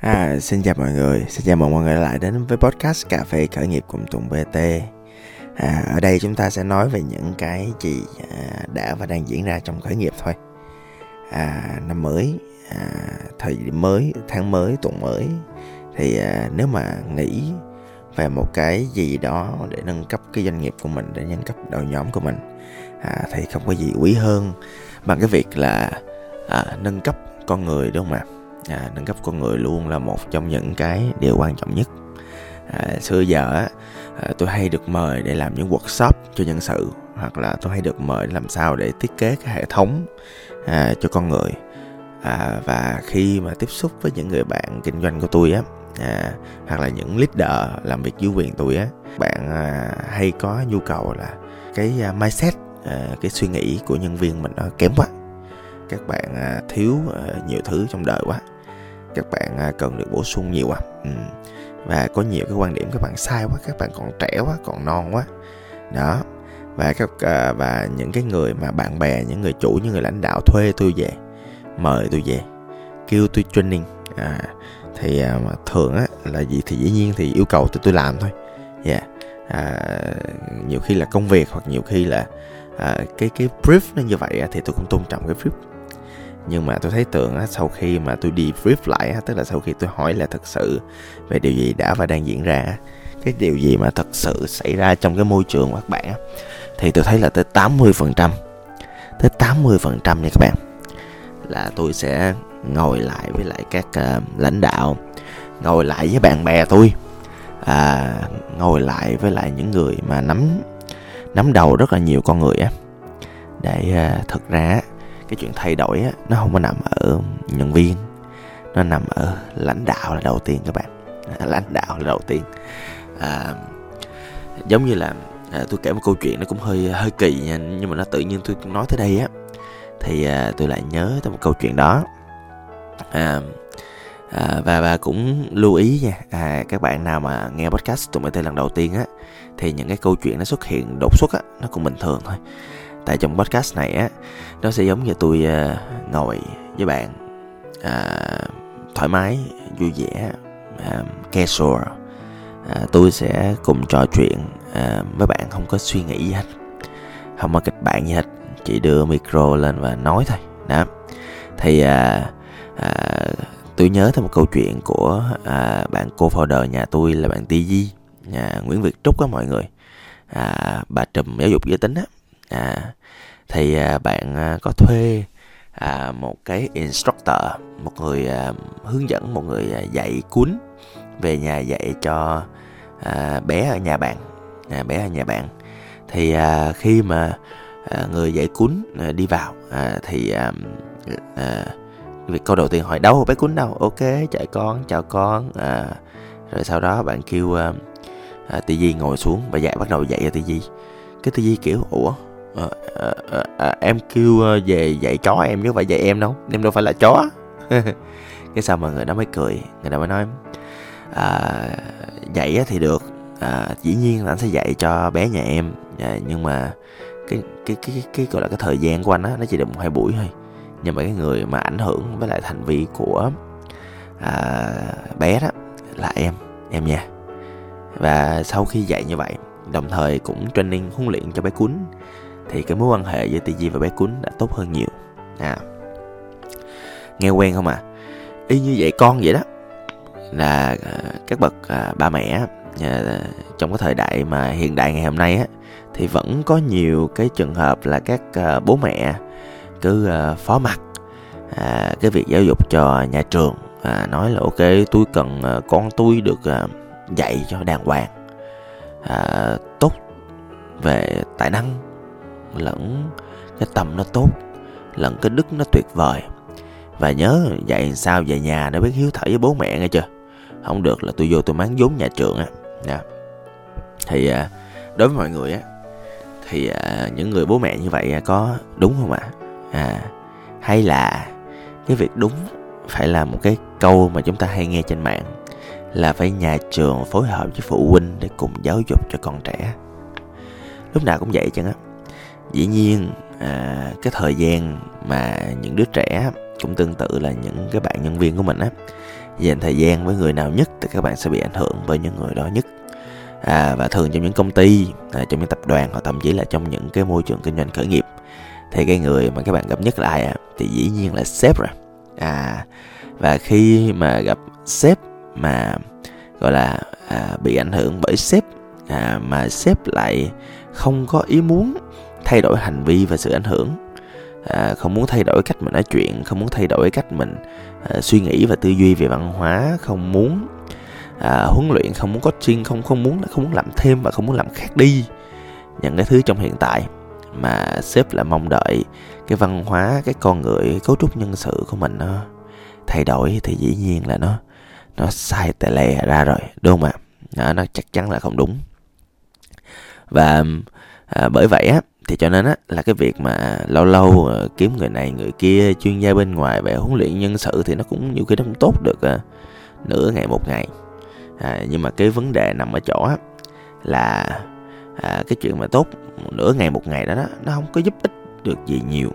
À, xin chào mọi người, xin chào mừng mọi người lại đến với podcast Cà phê khởi nghiệp cùng Tùng BT. À, ở đây chúng ta sẽ nói về những cái gì à, đã và đang diễn ra trong khởi nghiệp thôi. À, năm mới, à, thời điểm mới, tháng mới, tuần mới thì à, nếu mà nghĩ về một cái gì đó để nâng cấp cái doanh nghiệp của mình, để nâng cấp đội nhóm của mình à, thì không có gì quý hơn bằng cái việc là à, nâng cấp con người đúng không ạ? à, À, nâng cấp con người luôn là một trong những cái điều quan trọng nhất. À, xưa giờ á à, tôi hay được mời để làm những workshop cho nhân sự hoặc là tôi hay được mời làm sao để thiết kế cái hệ thống à, cho con người. À, và khi mà tiếp xúc với những người bạn kinh doanh của tôi á à, hoặc là những leader làm việc dưới quyền tôi á bạn à, hay có nhu cầu là cái à, mindset à, cái suy nghĩ của nhân viên mình nó kém quá. Các bạn à, thiếu à, nhiều thứ trong đời quá các bạn à, cần được bổ sung nhiều à. Ừ. và có nhiều cái quan điểm các bạn sai quá các bạn còn trẻ quá còn non quá. Đó. Và các à, và những cái người mà bạn bè những người chủ những người lãnh đạo thuê tôi về mời tôi về kêu tôi training à, thì à, thường á là gì thì dĩ nhiên thì yêu cầu tôi tôi làm thôi. Dạ yeah. à, nhiều khi là công việc hoặc nhiều khi là à, cái cái brief nó như vậy thì tôi cũng tôn trọng cái brief nhưng mà tôi thấy tưởng á, sau khi mà tôi đi brief lại á, tức là sau khi tôi hỏi là thật sự về điều gì đã và đang diễn ra cái điều gì mà thật sự xảy ra trong cái môi trường của các bạn á, thì tôi thấy là tới 80% tới 80% nha các bạn là tôi sẽ ngồi lại với lại các uh, lãnh đạo ngồi lại với bạn bè tôi à, ngồi lại với lại những người mà nắm nắm đầu rất là nhiều con người á để uh, thực ra cái chuyện thay đổi á, nó không có nằm ở nhân viên. Nó nằm ở lãnh đạo là đầu tiên các bạn. À, lãnh đạo là đầu tiên. À, giống như là à, tôi kể một câu chuyện nó cũng hơi hơi kỳ nha nhưng mà nó tự nhiên tôi nói tới đây á. Thì à, tôi lại nhớ tới một câu chuyện đó. À, à, và và cũng lưu ý nha à, các bạn nào mà nghe podcast tụi mình tên lần đầu tiên á thì những cái câu chuyện nó xuất hiện đột xuất á nó cũng bình thường thôi tại trong podcast này á nó sẽ giống như tôi uh, ngồi với bạn uh, thoải mái vui vẻ uh, casual uh, tôi sẽ cùng trò chuyện uh, với bạn không có suy nghĩ gì hết. Không có kịch bản gì hết chỉ đưa micro lên và nói thôi. Đó. Thì uh, uh, tôi nhớ tới một câu chuyện của à, bạn cô founder nhà tôi là bạn Ti Di uh, Nguyễn Việt Trúc á mọi người. À, bà trùm giáo dục giới tính á à, thì à, bạn à, có thuê à, một cái instructor một người à, hướng dẫn một người à, dạy cuốn về nhà dạy cho à, bé ở nhà bạn à, bé ở nhà bạn. Thì à, khi mà à, người dạy cuốn à, đi vào à, thì à, à, việc câu đầu tiên hỏi đâu bé cuốn đâu? Ok chạy con chào con. À, rồi sau đó bạn kêu à, à, Ti Di ngồi xuống và dạy bắt đầu dạy cho Ti Di cái Ti Di kiểu ủa à, à, à, em kêu ờ, về dạy chó em chứ không phải dạy em đâu. Em đâu phải là chó. Cái sao mà người đó mới cười? Người đó mới nói à, dạy thì được. À, dĩ nhiên là anh sẽ dạy cho bé nhà em. À, nhưng mà cái cái cái cái, cái gọi là cái thời gian của anh á nó chỉ được một hai buổi thôi. Nhưng mà cái người mà ảnh hưởng với lại thành vi của à, bé đó là em em nha. Và sau khi dạy như vậy đồng thời cũng training huấn luyện cho bé cuốn thì cái mối quan hệ giữa Ti và bé cún đã tốt hơn nhiều. À nghe quen không à? Y như vậy con vậy đó. Là à, các bậc à, ba mẹ à, trong cái thời đại mà hiện đại ngày hôm nay á thì vẫn có nhiều cái trường hợp là các à, bố mẹ cứ à, phó mặt à, cái việc giáo dục cho nhà trường à, nói là ok tôi cần à, con tôi được à, dạy cho đàng hoàng à, tốt về tài năng lẫn cái tâm nó tốt lẫn cái đức nó tuyệt vời. Và nhớ dạy sao về nhà để biết hiếu thở với bố mẹ nghe chưa? Không được là tôi vô tôi máng vốn nhà trường á. Nha thì à, đối với mọi người á thì à, những người bố mẹ như vậy à, có đúng không ạ? À, hay là cái việc đúng phải là một cái câu mà chúng ta hay nghe trên mạng là phải nhà trường phối hợp với phụ huynh để cùng giáo dục cho con trẻ. Lúc nào cũng vậy chứ á? Dĩ nhiên à, cái thời gian mà những đứa trẻ cũng tương tự là những cái bạn nhân viên của mình á dành thời gian với người nào nhất thì các bạn sẽ bị ảnh hưởng bởi những người đó nhất à, và thường trong những công ty à, trong những tập đoàn hoặc thậm chí là trong những cái môi trường kinh doanh khởi nghiệp thì cái người mà các bạn gặp nhất là ai à? thì dĩ nhiên là sếp rồi à và khi mà gặp sếp mà gọi là à, bị ảnh hưởng bởi sếp à, mà sếp lại không có ý muốn thay đổi hành vi và sự ảnh hưởng. À, không muốn thay đổi cách mình nói chuyện không muốn thay đổi cách mình à, suy nghĩ và tư duy về văn hóa không muốn à, huấn luyện không muốn coaching không không muốn không muốn làm thêm và không muốn làm khác đi. Những cái thứ trong hiện tại mà sếp là mong đợi cái văn hóa cái con người cái cấu trúc nhân sự của mình nó thay đổi thì dĩ nhiên là nó nó sai tè lè ra rồi đúng không ạ? À, nó chắc chắn là không đúng. Và à, bởi vậy á thì cho nên á là cái việc mà lâu lâu ờ, kiếm người này người kia chuyên gia bên ngoài về huấn luyện nhân sự thì nó cũng nhiều khi nó không tốt được à, nửa ngày một ngày. À, nhưng mà cái vấn đề nằm ở chỗ á là à, cái chuyện mà tốt nửa ngày một ngày đó, đó nó không có giúp ích được gì nhiều.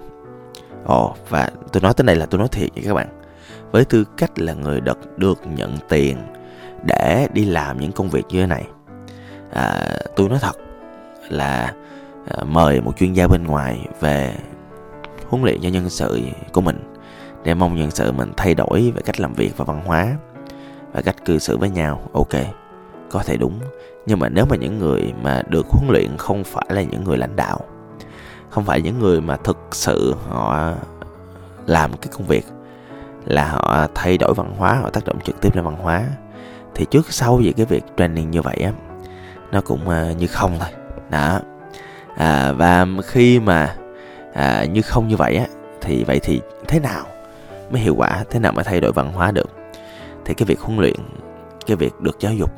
Ồ và tôi nói tới đây là tôi nói thiệt nha các bạn. Với tư cách là người được được nhận tiền để đi làm những công việc như thế này à, tôi nói thật là À, mời một chuyên gia bên ngoài về huấn luyện cho nhân sự của mình, để mong nhân sự mình thay đổi về cách làm việc và văn hóa và cách cư xử với nhau. Ok, có thể đúng, nhưng mà nếu mà những người mà được huấn luyện không phải là những người lãnh đạo, không phải những người mà thực sự họ làm cái công việc là họ thay đổi văn hóa, họ tác động trực tiếp lên văn hóa, thì trước sau gì cái việc training như vậy á, nó cũng à, như không thôi. Đó à, và khi mà à, như không như vậy á thì vậy thì thế nào mới hiệu quả thế nào mới thay đổi văn hóa được? Thì cái việc huấn luyện cái việc được giáo dục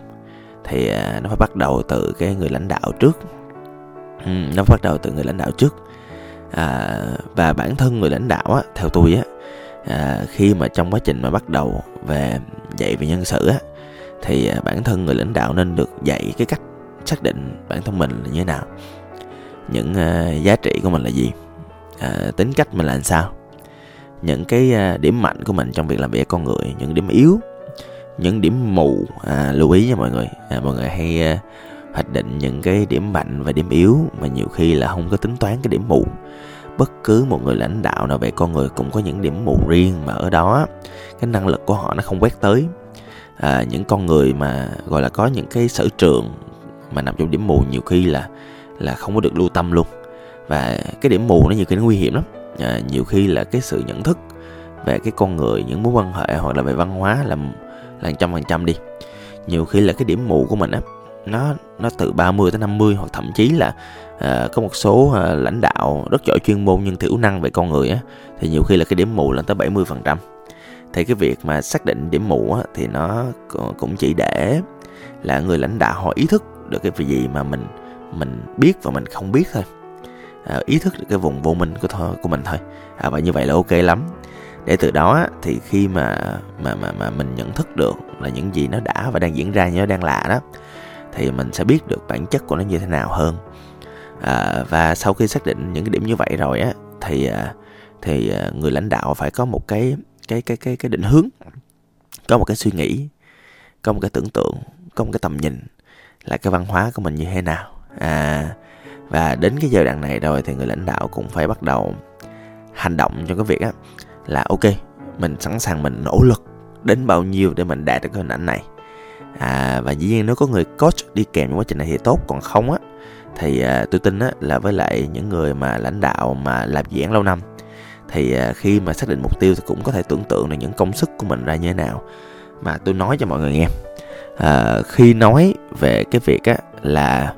thì à, nó phải bắt đầu từ cái người lãnh đạo trước. Ừ, nó bắt đầu từ người lãnh đạo trước. À, và bản thân người lãnh đạo á theo tôi á à, khi mà trong quá trình mà bắt đầu về dạy về nhân sự á thì à, bản thân người lãnh đạo nên được dạy cái cách xác định bản thân mình là như thế nào những uh, giá trị của mình là gì? Uh, tính cách mình là làm sao? Những cái uh, điểm mạnh của mình trong việc làm việc con người những điểm yếu những điểm mù à, lưu ý nha mọi người. À, mọi người hay uh, hoạch định những cái điểm mạnh và điểm yếu mà nhiều khi là không có tính toán cái điểm mù. Bất cứ một người lãnh đạo nào về con người cũng có những điểm mù riêng mà ở đó cái năng lực của họ nó không quét tới. À, những con người mà gọi là có những cái sở trường mà nằm trong điểm mù nhiều khi là là không có được lưu tâm luôn. Và cái điểm mù nó nhiều khi nó nguy hiểm lắm. À, nhiều khi là cái sự nhận thức về cái con người những mối quan hệ hoặc là về văn hóa là là trăm phần trăm đi. Nhiều khi là cái điểm mù của mình á nó nó từ 30 tới 50 hoặc thậm chí là à, có một số à, lãnh đạo rất giỏi chuyên môn nhưng thiểu năng về con người á thì nhiều khi là cái điểm mù lên tới 70 phần trăm. Thì cái việc mà xác định điểm mù á, thì nó cũng chỉ để là người lãnh đạo họ ý thức được cái gì mà mình mình biết và mình không biết thôi. À, ý thức được cái vùng vô minh của thôi của mình thôi. À, và như vậy là ok lắm. Để từ đó thì khi mà mà mà mà mình nhận thức được là những gì nó đã và đang diễn ra như nó đang lạ đó thì mình sẽ biết được bản chất của nó như thế nào hơn. À, và sau khi xác định những cái điểm như vậy rồi á thì à, thì à, người lãnh đạo phải có một cái cái cái cái cái định hướng có một cái suy nghĩ có một cái tưởng tượng có một cái tầm nhìn là cái văn hóa của mình như thế nào à và đến cái giai đoạn này rồi thì người lãnh đạo cũng phải bắt đầu hành động trong cái việc á là ok mình sẵn sàng mình nỗ lực đến bao nhiêu để mình đạt được cái hình ảnh này. À, và dĩ nhiên nếu có người coach đi kèm trong quá trình này thì tốt còn không á thì à, tôi tin á là với lại những người mà lãnh đạo mà làm dự án lâu năm thì à, khi mà xác định mục tiêu thì cũng có thể tưởng tượng được những công sức của mình ra như thế nào. Mà tôi nói cho mọi người nghe à, khi nói về cái việc á là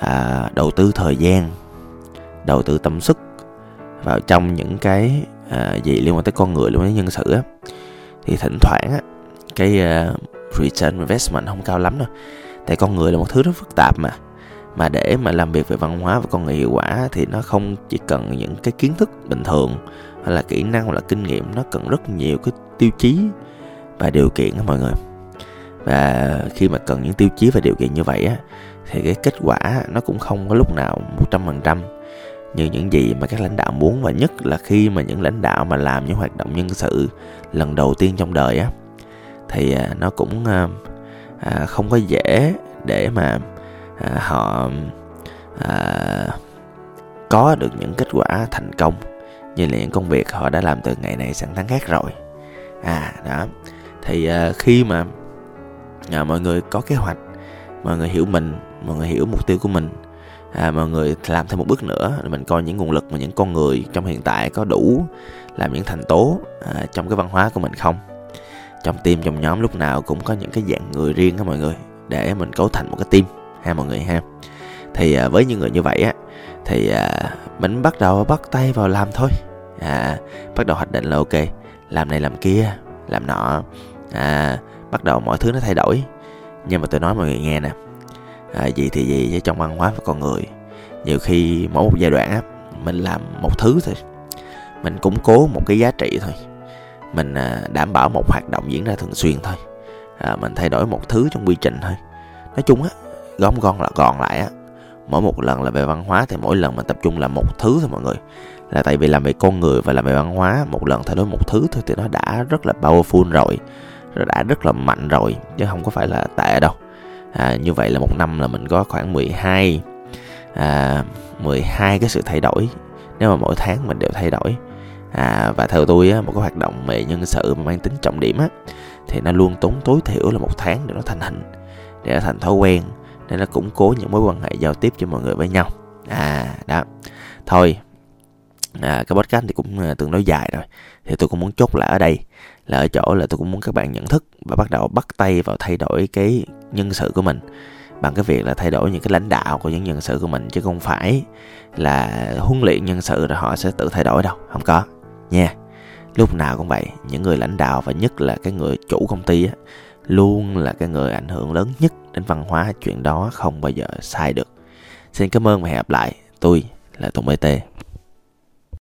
à, đầu tư thời gian đầu tư tâm sức vào trong những cái à, gì liên quan tới con người liên quan tới nhân sự á thì thỉnh thoảng á cái uh, return investment không cao lắm đâu. Tại con người là một thứ rất phức tạp mà. Mà để mà làm việc về văn hóa và con người hiệu quả thì nó không chỉ cần những cái kiến thức bình thường hay là kỹ năng hoặc là kinh nghiệm nó cần rất nhiều cái tiêu chí và điều kiện đó mọi người. Và khi mà cần những tiêu chí và điều kiện như vậy á thì cái kết quả nó cũng không có lúc nào một trăm phần trăm như những gì mà các lãnh đạo muốn và nhất là khi mà những lãnh đạo mà làm những hoạt động nhân sự lần đầu tiên trong đời á thì à, nó cũng à, à, không có dễ để mà à, họ à, có được những kết quả thành công như là những công việc họ đã làm từ ngày này sang tháng khác rồi. À đó. Thì à, khi mà à, mọi người có kế hoạch mọi người hiểu mình mọi người hiểu mục tiêu của mình. À, mọi người làm thêm một bước nữa mình coi những nguồn lực và những con người trong hiện tại có đủ làm những thành tố à, trong cái văn hóa của mình không? Trong team trong nhóm lúc nào cũng có những cái dạng người riêng đó mọi người để mình cấu thành một cái team ha mọi người ha. Thì à, với những người như vậy á thì à, mình bắt đầu bắt tay vào làm thôi. À, bắt đầu hoạch định là ok làm này làm kia làm nọ. À, bắt đầu mọi thứ nó thay đổi nhưng mà tôi nói mọi người nghe nè. À, gì thì gì với trong văn hóa và con người? Nhiều khi mỗi một giai đoạn á mình làm một thứ thôi. Mình củng cố một cái giá trị thôi. Mình à, đảm bảo một hoạt động diễn ra thường xuyên thôi. À, mình thay đổi một thứ trong quy trình thôi. Nói chung á gom gọn là gọn lại á. Mỗi một lần là về văn hóa thì mỗi lần mình tập trung làm một thứ thôi mọi người. Là tại vì làm về con người và làm về văn hóa một lần thay đổi một thứ thôi thì nó đã rất là powerful rồi đã rất là mạnh rồi chứ không có phải là tệ đâu. À, như vậy là một năm là mình có khoảng 12 à, 12 cái sự thay đổi. Nếu mà mỗi tháng mình đều thay đổi à, và theo tôi á, một cái hoạt động về nhân sự mà mang tính trọng điểm á thì nó luôn tốn tối thiểu là một tháng để nó thành hình để nó thành thói quen để nó củng cố những mối quan hệ giao tiếp cho mọi người với nhau. À đó. Thôi à, cái podcast thì cũng à, tương đối dài rồi thì tôi cũng muốn chốt lại ở đây là ở chỗ là tôi cũng muốn các bạn nhận thức và bắt đầu bắt tay vào thay đổi cái nhân sự của mình. Bằng cái việc là thay đổi những cái lãnh đạo của những nhân sự của mình, chứ không phải là huấn luyện nhân sự rồi họ sẽ tự thay đổi đâu, không có. Nha, lúc nào cũng vậy, những người lãnh đạo và nhất là cái người chủ công ty á, luôn là cái người ảnh hưởng lớn nhất đến văn hóa, chuyện đó không bao giờ sai được. Xin cảm ơn và hẹn gặp lại, tôi là tùng bt